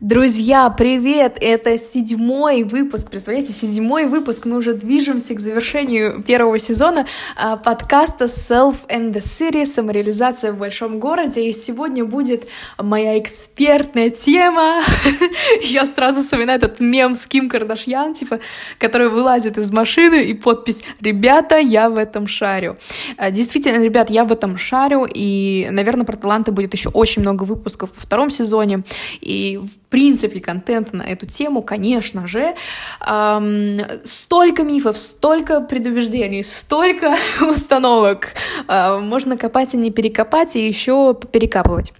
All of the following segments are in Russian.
Друзья, привет! Это седьмой выпуск, представляете, седьмой выпуск, мы уже движемся к завершению первого сезона а, подкаста Self and the City, самореализация в большом городе, и сегодня будет моя экспертная тема. Я сразу вспоминаю этот мем с Ким Кардашьян, типа, который вылазит из машины и подпись «Ребята, я в этом шарю». А, действительно, ребят, я в этом шарю, и, наверное, про таланты будет еще очень много выпусков во втором сезоне, и принципе контента на эту тему, конечно же. Эм, столько мифов, столько предубеждений, столько установок. Э, можно копать и не перекопать, и еще перекапывать.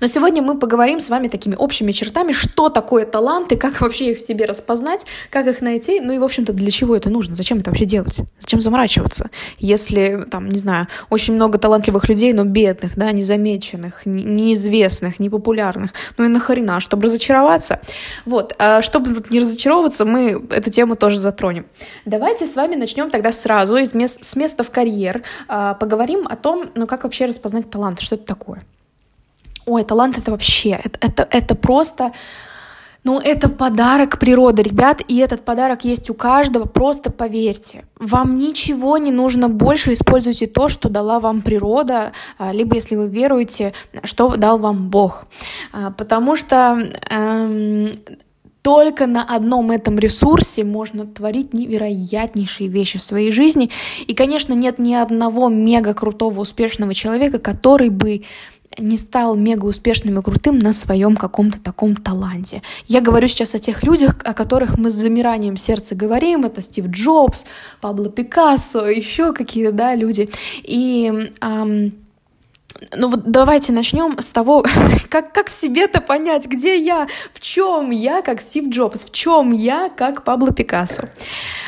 Но сегодня мы поговорим с вами такими общими чертами, что такое таланты, как вообще их в себе распознать, как их найти, ну и, в общем-то, для чего это нужно, зачем это вообще делать, зачем заморачиваться, если, там, не знаю, очень много талантливых людей, но бедных, да, незамеченных, неизвестных, непопулярных, ну и нахрена, чтобы разочароваться. Вот, а чтобы тут не разочаровываться, мы эту тему тоже затронем. Давайте с вами начнем тогда сразу из мест, с места в карьер, а, поговорим о том, ну как вообще распознать талант, что это такое. Ой, талант это вообще, это, это, это просто, ну, это подарок природы, ребят, и этот подарок есть у каждого, просто поверьте. Вам ничего не нужно больше, используйте то, что дала вам природа, а, либо, если вы веруете, что дал вам Бог. А, потому что эм, только на одном этом ресурсе можно творить невероятнейшие вещи в своей жизни. И, конечно, нет ни одного мега крутого, успешного человека, который бы не стал мега успешным и крутым на своем каком-то таком таланте. Я говорю сейчас о тех людях, о которых мы с замиранием сердца говорим. Это Стив Джобс, Пабло Пикассо, еще какие-то да, люди. И эм, ну вот давайте начнем с того, как, как в себе-то понять, где я, в чем я, как Стив Джобс, в чем я, как Пабло Пикассо.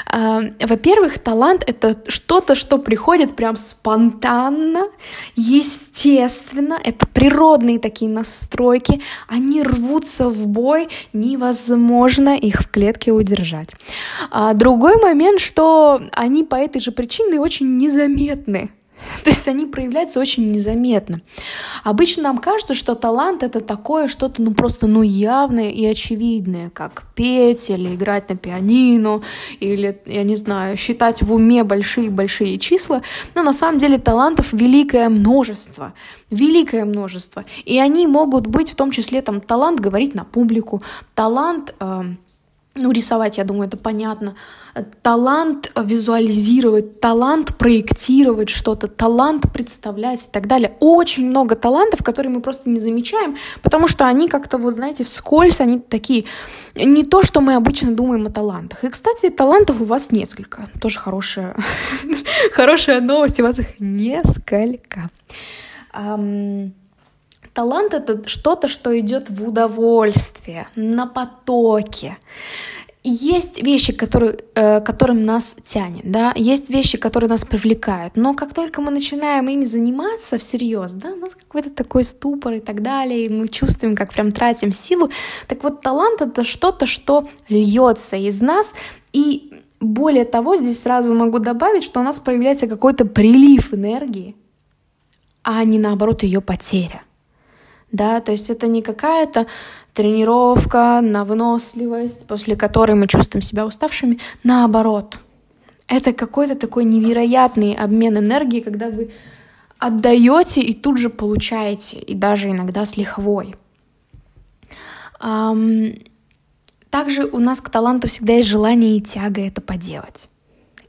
А, во-первых, талант — это что-то, что приходит прям спонтанно, естественно, это природные такие настройки, они рвутся в бой, невозможно их в клетке удержать. А другой момент, что они по этой же причине очень незаметны то есть они проявляются очень незаметно. Обычно нам кажется, что талант это такое что-то ну просто ну явное и очевидное, как петь или играть на пианино, или, я не знаю, считать в уме большие-большие числа. Но на самом деле талантов великое множество великое множество. И они могут быть в том числе там талант говорить на публику, талант э, ну, рисовать, я думаю, это понятно. Талант визуализировать, талант проектировать что-то, талант представлять и так далее. Очень много талантов, которые мы просто не замечаем, потому что они как-то, вот знаете, вскользь, они такие, не то, что мы обычно думаем о талантах. И, кстати, талантов у вас несколько. Тоже хорошая, хорошая новость, у вас их несколько. Талант это что-то, что идет в удовольствие, на потоке. Есть вещи, которые, э, которым нас тянет, да, есть вещи, которые нас привлекают, но как только мы начинаем ими заниматься всерьез, да, у нас какой-то такой ступор и так далее, и мы чувствуем, как прям тратим силу, так вот талант это что-то, что льется из нас, и более того, здесь сразу могу добавить, что у нас проявляется какой-то прилив энергии, а не наоборот ее потеря да, то есть это не какая-то тренировка на выносливость, после которой мы чувствуем себя уставшими, наоборот. Это какой-то такой невероятный обмен энергии, когда вы отдаете и тут же получаете, и даже иногда с лихвой. Также у нас к таланту всегда есть желание и тяга это поделать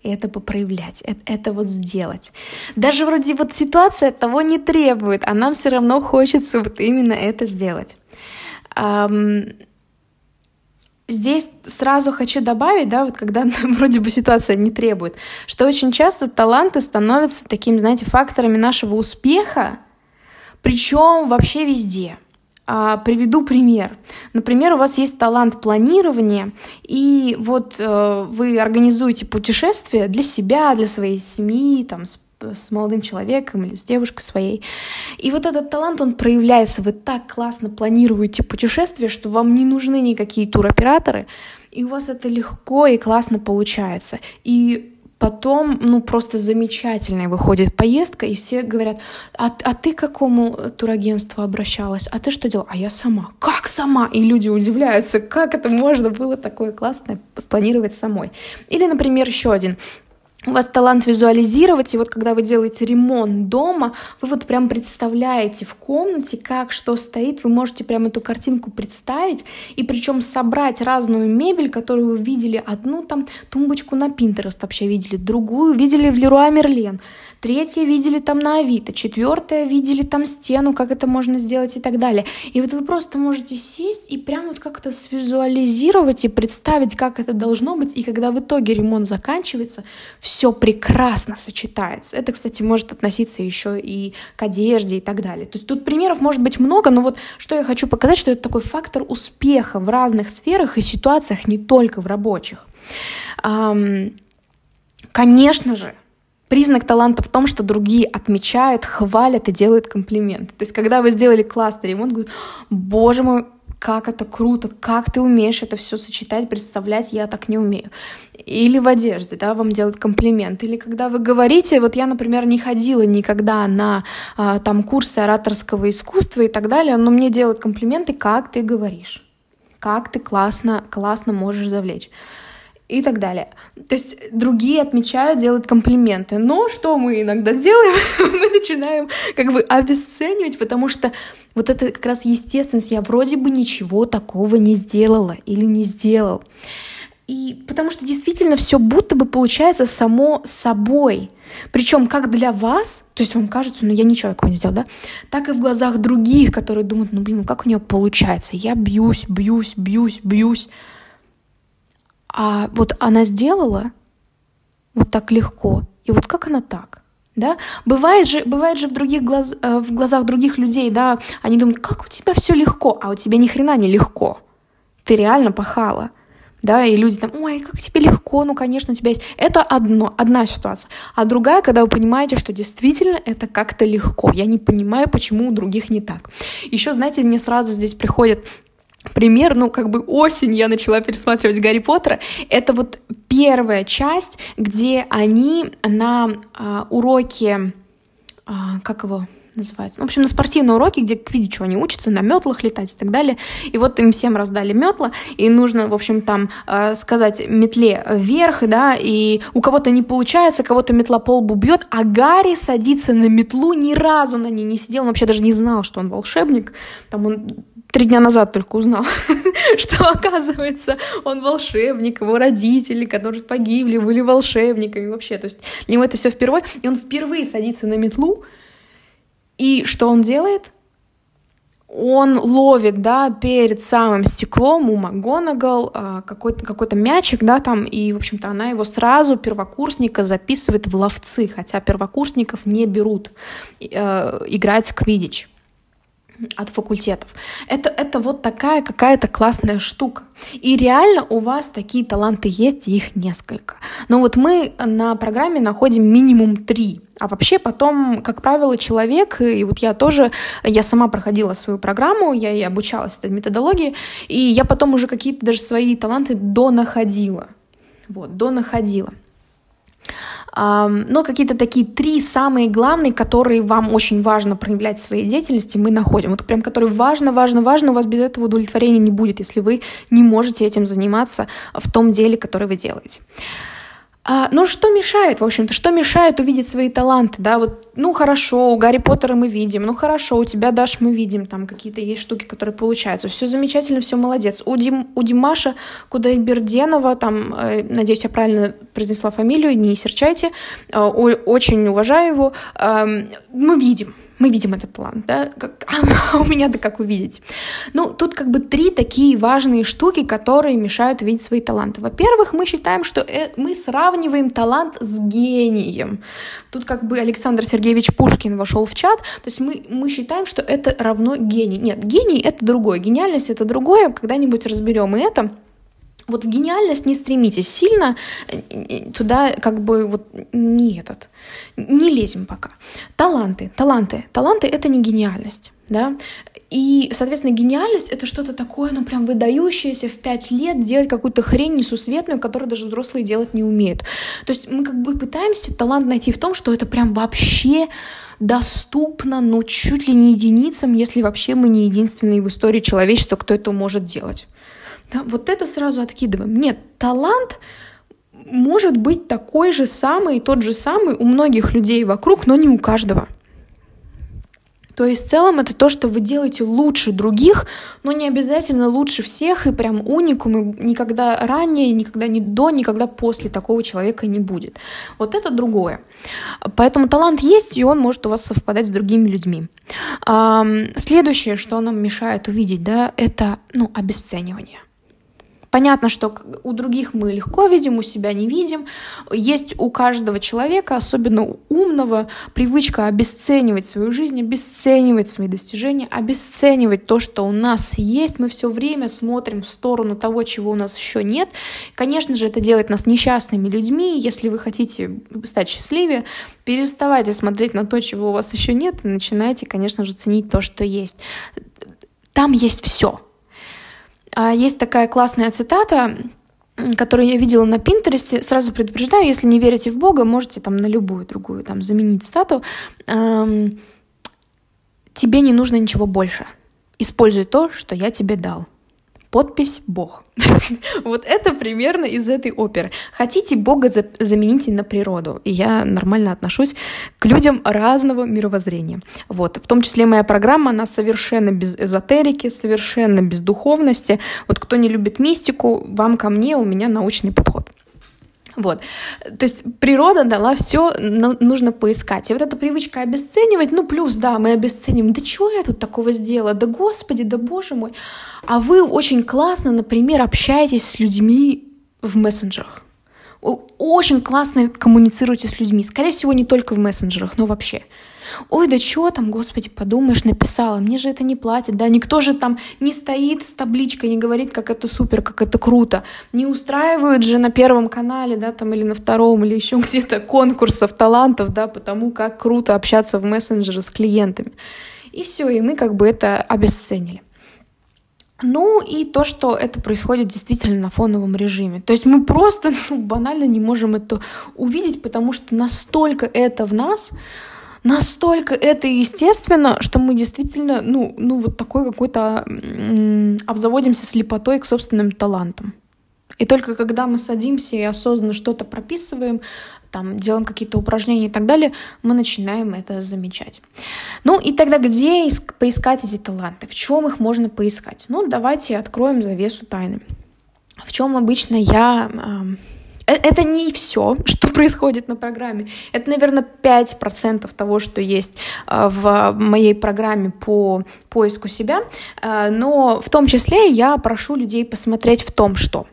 это попроявлять, это, это вот сделать. Даже вроде вот ситуация того не требует, а нам все равно хочется вот именно это сделать. Здесь сразу хочу добавить, да, вот когда вроде бы ситуация не требует, что очень часто таланты становятся такими, знаете, факторами нашего успеха, причем вообще везде. А, приведу пример. Например, у вас есть талант планирования, и вот э, вы организуете путешествие для себя, для своей семьи, там, с, с молодым человеком или с девушкой своей. И вот этот талант, он проявляется. Вы так классно планируете путешествие, что вам не нужны никакие туроператоры, и у вас это легко и классно получается. И Потом, ну, просто замечательная выходит поездка, и все говорят, а, а ты к какому турагентству обращалась? А ты что делала? А я сама. Как сама? И люди удивляются, как это можно было такое классное спланировать самой. Или, например, еще один у вас талант визуализировать, и вот когда вы делаете ремонт дома, вы вот прям представляете в комнате, как что стоит, вы можете прям эту картинку представить, и причем собрать разную мебель, которую вы видели, одну там тумбочку на Pinterest вообще видели, другую видели в Леруа Мерлен, третье видели там на Авито, четвертое видели там стену, как это можно сделать и так далее. И вот вы просто можете сесть и прям вот как-то свизуализировать и представить, как это должно быть, и когда в итоге ремонт заканчивается, все прекрасно сочетается. Это, кстати, может относиться еще и к одежде и так далее. То есть тут примеров может быть много, но вот что я хочу показать, что это такой фактор успеха в разных сферах и ситуациях, не только в рабочих. Конечно же, Признак таланта в том, что другие отмечают, хвалят и делают комплименты. То есть, когда вы сделали классный ремонт, говорят, боже мой, как это круто, как ты умеешь это все сочетать, представлять, я так не умею. Или в одежде, да, вам делают комплимент. Или когда вы говорите, вот я, например, не ходила никогда на а, там курсы ораторского искусства и так далее, но мне делают комплименты, как ты говоришь, как ты классно, классно можешь завлечь и так далее. То есть другие отмечают, делают комплименты. Но что мы иногда делаем? мы начинаем как бы обесценивать, потому что вот это как раз естественность. Я вроде бы ничего такого не сделала или не сделал. И потому что действительно все будто бы получается само собой. Причем как для вас, то есть вам кажется, ну я ничего такого не сделал, да, так и в глазах других, которые думают, ну блин, ну как у нее получается? Я бьюсь, бьюсь, бьюсь, бьюсь. А вот она сделала вот так легко. И вот как она так? Да? Бывает же, бывает же в, других глаз, э, в глазах других людей, да, они думают, как у тебя все легко, а у тебя ни хрена не легко. Ты реально пахала. Да, и люди там, ой, как тебе легко, ну, конечно, у тебя есть. Это одно, одна ситуация. А другая, когда вы понимаете, что действительно это как-то легко. Я не понимаю, почему у других не так. Еще, знаете, мне сразу здесь приходит пример, ну, как бы осень я начала пересматривать Гарри Поттера, это вот первая часть, где они на а, уроке, а, как его называется, в общем, на спортивном уроке, где к видичу они учатся, на метлах летать и так далее, и вот им всем раздали метла, и нужно, в общем, там э, сказать метле вверх, да, и у кого-то не получается, кого-то метла по лбу бьет, а Гарри садится на метлу, ни разу на ней не сидел, он вообще даже не знал, что он волшебник, там он три дня назад только узнал, что, оказывается, он волшебник, его родители, которые погибли, были волшебниками вообще. То есть для него это все впервые. И он впервые садится на метлу, и что он делает? он ловит, да, перед самым стеклом у МакГонагал а, какой-то какой мячик, да, там, и, в общем-то, она его сразу, первокурсника, записывает в ловцы, хотя первокурсников не берут э, играть в квидич от факультетов. Это, это вот такая какая-то классная штука. И реально у вас такие таланты есть, и их несколько. Но вот мы на программе находим минимум три. А вообще потом, как правило, человек, и вот я тоже, я сама проходила свою программу, я и обучалась этой методологии, и я потом уже какие-то даже свои таланты донаходила. Вот, донаходила. Но какие-то такие три самые главные, которые вам очень важно проявлять в своей деятельности, мы находим. Вот прям которые важно, важно, важно, у вас без этого удовлетворения не будет, если вы не можете этим заниматься в том деле, которое вы делаете. А, ну, что мешает, в общем-то, что мешает увидеть свои таланты, да, вот, ну, хорошо, у Гарри Поттера мы видим, ну, хорошо, у тебя, Даш, мы видим, там какие-то есть штуки, которые получаются, все замечательно, все молодец. У, Дим, у Димаша Кудайберденова, там, э, надеюсь, я правильно произнесла фамилию, не серчайте, э, очень уважаю его, э, мы видим, мы видим этот талант, да, как, а у меня-то как увидеть? Ну, тут как бы три такие важные штуки, которые мешают увидеть свои таланты. Во-первых, мы считаем, что э, мы сравниваем талант с гением. Тут как бы Александр Сергеевич Пушкин вошел в чат, то есть мы, мы считаем, что это равно гений. Нет, гений — это другое, гениальность — это другое, когда-нибудь разберем и это. Вот в гениальность не стремитесь сильно, э, туда как бы вот не этот, не лезем пока. Таланты, таланты, таланты — это не гениальность, да, и, соответственно, гениальность — это что-то такое, ну, прям выдающееся в пять лет делать какую-то хрень несусветную, которую даже взрослые делать не умеют. То есть мы как бы пытаемся талант найти в том, что это прям вообще доступно, ну, чуть ли не единицам, если вообще мы не единственные в истории человечества, кто это может делать. Да, вот это сразу откидываем. Нет, талант может быть такой же самый, тот же самый у многих людей вокруг, но не у каждого. То есть в целом это то, что вы делаете лучше других, но не обязательно лучше всех и прям уникум, и никогда ранее, никогда не до, никогда после такого человека не будет. Вот это другое. Поэтому талант есть, и он может у вас совпадать с другими людьми. Следующее, что нам мешает увидеть, да, это ну, обесценивание. Понятно, что у других мы легко видим, у себя не видим. Есть у каждого человека, особенно умного, привычка обесценивать свою жизнь, обесценивать свои достижения, обесценивать то, что у нас есть. Мы все время смотрим в сторону того, чего у нас еще нет. Конечно же, это делает нас несчастными людьми. Если вы хотите стать счастливее, переставайте смотреть на то, чего у вас еще нет, и начинайте, конечно же, ценить то, что есть. Там есть все есть такая классная цитата, которую я видела на Пинтересте. Сразу предупреждаю, если не верите в Бога, можете там на любую другую там заменить. Эм, тебе не нужно ничего больше. Используй то, что я тебе дал подпись «Бог». вот это примерно из этой оперы. Хотите Бога замените на природу. И я нормально отношусь к людям разного мировоззрения. Вот. В том числе моя программа, она совершенно без эзотерики, совершенно без духовности. Вот кто не любит мистику, вам ко мне, у меня научный подход. Вот. То есть природа дала все, нужно поискать. И вот эта привычка обесценивать, ну плюс, да, мы обесценим, да что я тут такого сделала, да господи, да боже мой. А вы очень классно, например, общаетесь с людьми в мессенджерах. Очень классно коммуницируете с людьми. Скорее всего, не только в мессенджерах, но вообще. Ой, да что там, господи, подумаешь, написала, мне же это не платят, да, никто же там не стоит с табличкой, не говорит, как это супер, как это круто, не устраивают же на первом канале, да, там, или на втором, или еще где-то конкурсов талантов, да, потому как круто общаться в мессенджере с клиентами. И все, и мы как бы это обесценили. Ну и то, что это происходит действительно на фоновом режиме. То есть мы просто ну, банально не можем это увидеть, потому что настолько это в нас, настолько это естественно, что мы действительно, ну, ну вот такой какой-то обзаводимся слепотой к собственным талантам. И только когда мы садимся и осознанно что-то прописываем, там, делаем какие-то упражнения и так далее, мы начинаем это замечать. Ну и тогда где поискать эти таланты? В чем их можно поискать? Ну, давайте откроем завесу тайны. В чем обычно я Э, это не все, что происходит на программе. Это, наверное, 5% того, что есть э, в моей программе по поиску себя. Э, но в том числе я прошу людей посмотреть в том, что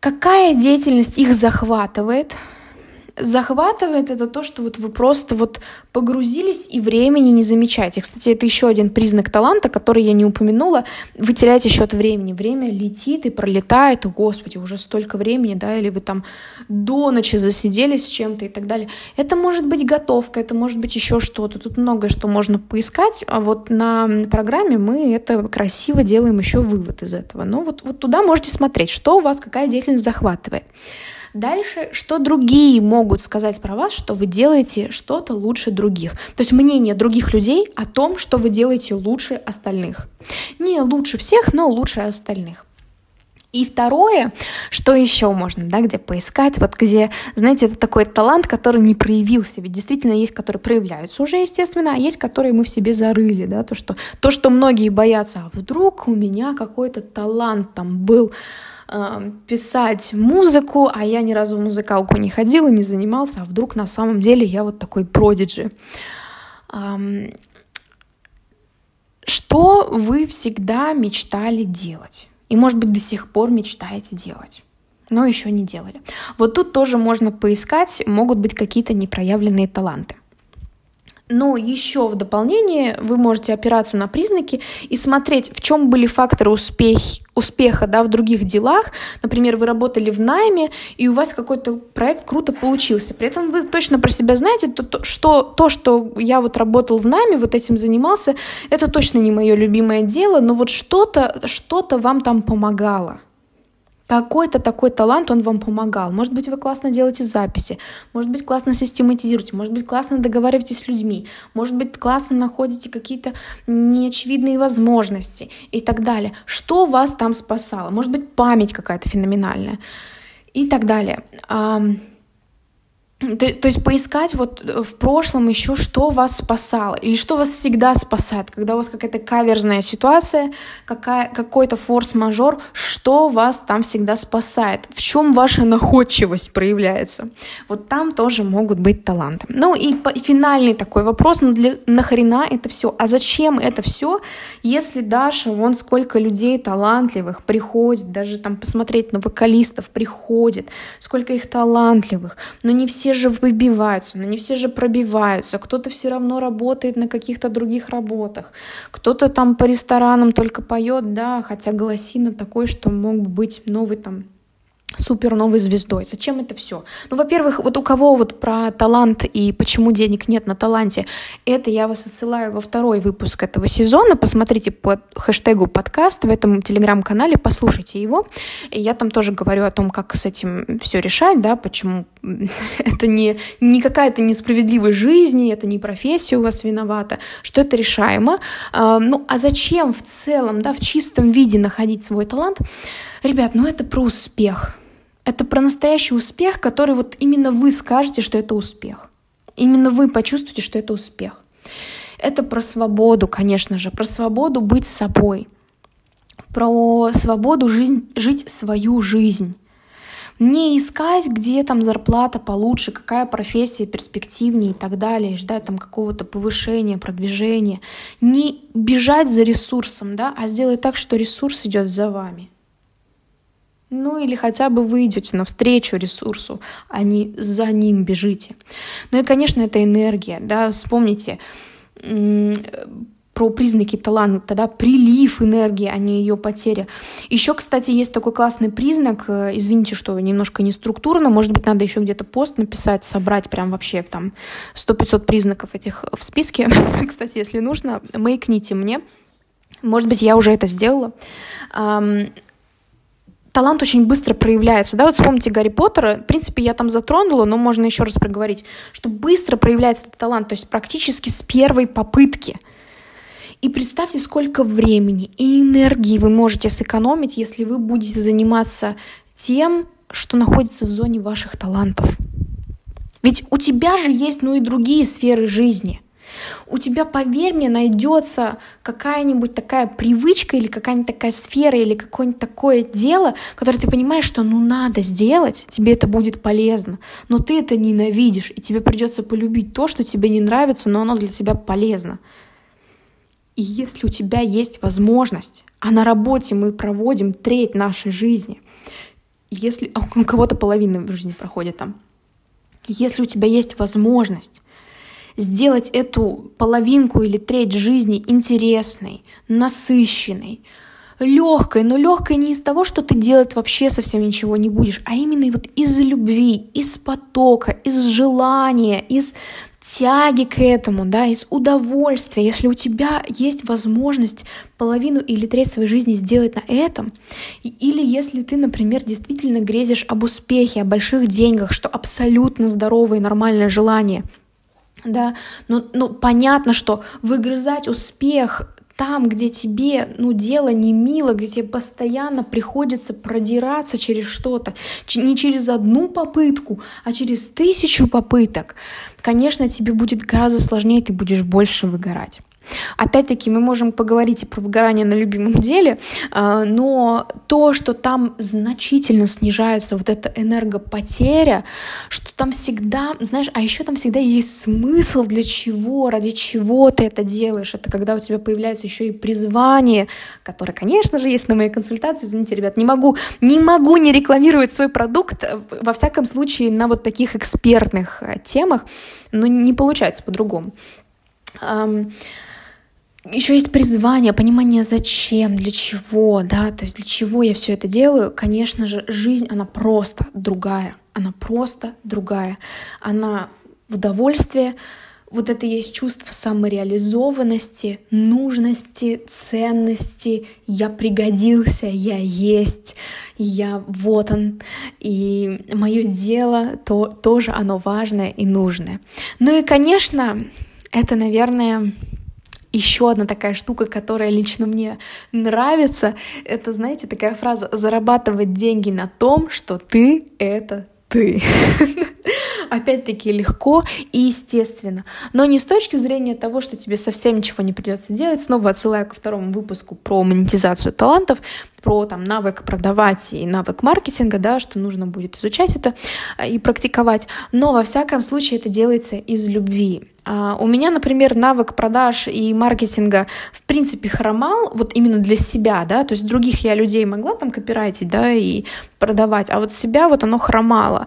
какая деятельность их захватывает, захватывает это то, что вот вы просто вот погрузились и времени не замечаете. Кстати, это еще один признак таланта, который я не упомянула. Вы теряете счет времени. Время летит и пролетает, и, господи, уже столько времени, да, или вы там до ночи засиделись с чем-то и так далее. Это может быть готовка, это может быть еще что-то. Тут многое, что можно поискать, а вот на программе мы это красиво делаем еще вывод из этого. Но вот, вот туда можете смотреть, что у вас, какая деятельность захватывает. Дальше, что другие могут сказать про вас, что вы делаете что-то лучше других. То есть мнение других людей о том, что вы делаете лучше остальных. Не лучше всех, но лучше остальных. И второе, что еще можно, да, где поискать, вот где, знаете, это такой талант, который не проявился, ведь действительно есть, которые проявляются уже, естественно, а есть, которые мы в себе зарыли, да, то, что, то, что многие боятся, а вдруг у меня какой-то талант там был, писать музыку, а я ни разу в музыкалку не ходила, не занимался, а вдруг на самом деле я вот такой продиджи. Что вы всегда мечтали делать? И, может быть, до сих пор мечтаете делать? но еще не делали. Вот тут тоже можно поискать, могут быть какие-то непроявленные таланты. Но еще в дополнение вы можете опираться на признаки и смотреть, в чем были факторы успех, успеха да, в других делах. Например, вы работали в найме, и у вас какой-то проект круто получился. При этом вы точно про себя знаете, то, то, что то, что я вот работал в найме, вот этим занимался, это точно не мое любимое дело, но вот что-то что вам там помогало какой-то такой талант, он вам помогал. Может быть, вы классно делаете записи, может быть, классно систематизируете, может быть, классно договариваетесь с людьми, может быть, классно находите какие-то неочевидные возможности и так далее. Что вас там спасало? Может быть, память какая-то феноменальная и так далее. То, то есть поискать вот э, в прошлом еще, что вас спасало, или что вас всегда спасает, когда у вас какая-то каверзная ситуация, какая, какой-то форс-мажор, что вас там всегда спасает, в чем ваша находчивость проявляется. Вот там тоже могут быть таланты. Ну и, по, финальный такой вопрос, ну для нахрена это все? А зачем это все, если Даша, вон сколько людей талантливых приходит, даже там посмотреть на вокалистов приходит, сколько их талантливых, но не все же выбиваются, но не все же пробиваются. Кто-то все равно работает на каких-то других работах. Кто-то там по ресторанам только поет, да, хотя голосина такой, что мог бы быть новый там супер новой звездой. Зачем это все? Ну, во-первых, вот у кого вот про талант и почему денег нет на таланте, это я вас отсылаю во второй выпуск этого сезона. Посмотрите по хэштегу подкаст в этом телеграм-канале, послушайте его. И я там тоже говорю о том, как с этим все решать, да, почему это не, не какая-то несправедливость жизни, это не профессия у вас виновата, что это решаемо. А, ну, а зачем в целом, да, в чистом виде находить свой талант? Ребят, ну это про успех. Это про настоящий успех, который вот именно вы скажете, что это успех. Именно вы почувствуете, что это успех. Это про свободу, конечно же, про свободу быть собой, про свободу жизнь, жить свою жизнь. Не искать, где там зарплата получше, какая профессия перспективнее и так далее, ждать там какого-то повышения, продвижения. Не бежать за ресурсом, да, а сделать так, что ресурс идет за вами. Ну или хотя бы вы идете навстречу ресурсу, а не за ним бежите. Ну и, конечно, это энергия, да, вспомните про признаки таланта, да, прилив энергии, а не ее потеря. Еще, кстати, есть такой классный признак, э, извините, что немножко не структурно, может быть, надо еще где-то пост написать, собрать прям вообще там 100-500 признаков этих в списке. кстати, если нужно, маякните мне, может быть, я уже это сделала талант очень быстро проявляется. Да, вот вспомните Гарри Поттера. В принципе, я там затронула, но можно еще раз проговорить, что быстро проявляется этот талант, то есть практически с первой попытки. И представьте, сколько времени и энергии вы можете сэкономить, если вы будете заниматься тем, что находится в зоне ваших талантов. Ведь у тебя же есть, ну и другие сферы жизни – у тебя, поверь мне, найдется какая-нибудь такая привычка или какая-нибудь такая сфера или какое-нибудь такое дело, которое ты понимаешь, что ну надо сделать, тебе это будет полезно, но ты это ненавидишь, и тебе придется полюбить то, что тебе не нравится, но оно для тебя полезно. И если у тебя есть возможность, а на работе мы проводим треть нашей жизни, если а у кого-то половина в жизни проходит там, если у тебя есть возможность сделать эту половинку или треть жизни интересной, насыщенной, легкой, но легкой не из того, что ты делать вообще совсем ничего не будешь, а именно вот из любви, из потока, из желания, из тяги к этому, да, из удовольствия, если у тебя есть возможность половину или треть своей жизни сделать на этом, или если ты, например, действительно грезишь об успехе, о больших деньгах, что абсолютно здоровое и нормальное желание – да, но, но понятно, что выгрызать успех там, где тебе, ну, дело не мило, где тебе постоянно приходится продираться через что-то, не через одну попытку, а через тысячу попыток, конечно, тебе будет гораздо сложнее, ты будешь больше выгорать. Опять-таки мы можем поговорить и про выгорание на любимом деле, а, но то, что там значительно снижается вот эта энергопотеря, что там всегда, знаешь, а еще там всегда есть смысл, для чего, ради чего ты это делаешь. Это когда у тебя появляется еще и призвание, которое, конечно же, есть на моей консультации. Извините, ребят, не могу, не могу не рекламировать свой продукт, э, во всяком случае, на вот таких экспертных э, темах, но не получается по-другому. Еще есть призвание, понимание зачем, для чего, да, то есть для чего я все это делаю. Конечно же, жизнь, она просто другая, она просто другая. Она в удовольствие, вот это есть чувство самореализованности, нужности, ценности. Я пригодился, я есть, я вот он. И мое дело то, тоже оно важное и нужное. Ну и, конечно, это, наверное, еще одна такая штука, которая лично мне нравится, это, знаете, такая фраза «зарабатывать деньги на том, что ты — это ты». Опять-таки легко и естественно. Но не с точки зрения того, что тебе совсем ничего не придется делать. Снова отсылаю ко второму выпуску про монетизацию талантов, про там навык продавать и навык маркетинга, да, что нужно будет изучать это а, и практиковать. Но во всяком случае это делается из любви. Uh, у меня, например, навык продаж и маркетинга в принципе хромал вот именно для себя, да, то есть других я людей могла там копирайтить, да, и продавать, а вот себя вот оно хромало.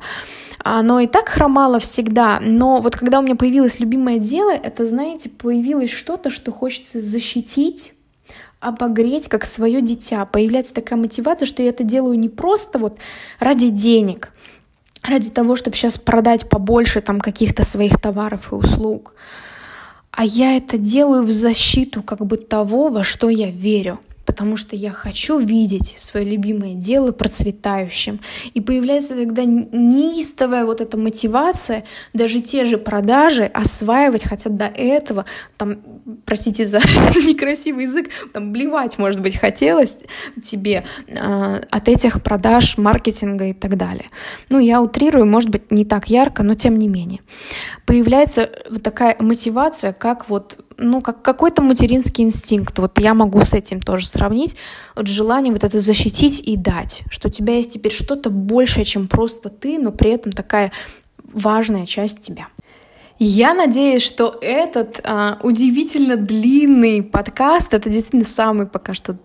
Оно и так хромало всегда, но вот когда у меня появилось любимое дело, это, знаете, появилось что-то, что хочется защитить, обогреть как свое дитя. Появляется такая мотивация, что я это делаю не просто вот ради денег, ради того, чтобы сейчас продать побольше там каких-то своих товаров и услуг, а я это делаю в защиту как бы того, во что я верю потому что я хочу видеть свое любимое дело процветающим. И появляется тогда неистовая вот эта мотивация, даже те же продажи осваивать, хотя до этого, там, простите за некрасивый язык, там, блевать, может быть, хотелось тебе э, от этих продаж, маркетинга и так далее. Ну, я утрирую, может быть, не так ярко, но тем не менее. Появляется вот такая мотивация, как вот ну, как какой-то материнский инстинкт. Вот я могу с этим тоже сравнить. Вот желание вот это защитить и дать, что у тебя есть теперь что-то большее, чем просто ты, но при этом такая важная часть тебя. Я надеюсь, что этот а, удивительно длинный подкаст, это действительно самый пока что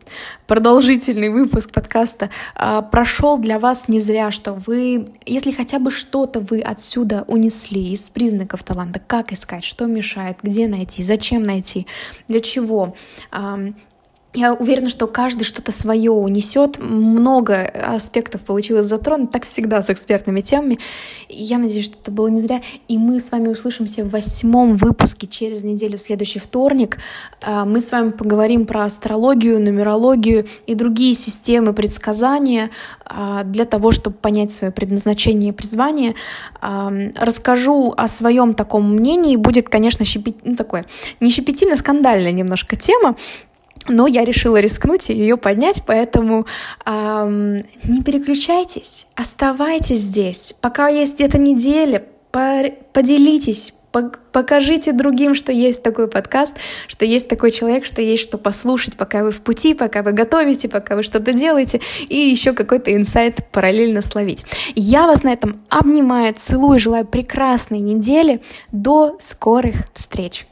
продолжительный выпуск подкаста, а, прошел для вас не зря, что вы, если хотя бы что-то вы отсюда унесли из признаков таланта, как искать, что мешает, где найти, зачем найти, для чего, а, я уверена, что каждый что-то свое унесет. Много аспектов получилось затронуть, так всегда с экспертными темами. Я надеюсь, что это было не зря. И мы с вами услышимся в восьмом выпуске через неделю в следующий вторник. А, мы с вами поговорим про астрологию, нумерологию и другие системы предсказания а, для того, чтобы понять свое предназначение и призвание. А, расскажу о своем таком мнении. Будет, конечно, щепет... ну, такое не щепетильно-скандальная немножко тема, но я решила рискнуть и ее поднять, поэтому эм, не переключайтесь, оставайтесь здесь. Пока есть где-то неделя, поделитесь, покажите другим, что есть такой подкаст, что есть такой человек, что есть что послушать, пока вы в пути, пока вы готовите, пока вы что-то делаете, и еще какой-то инсайт параллельно словить. Я вас на этом обнимаю, целую, желаю прекрасной недели. До скорых встреч!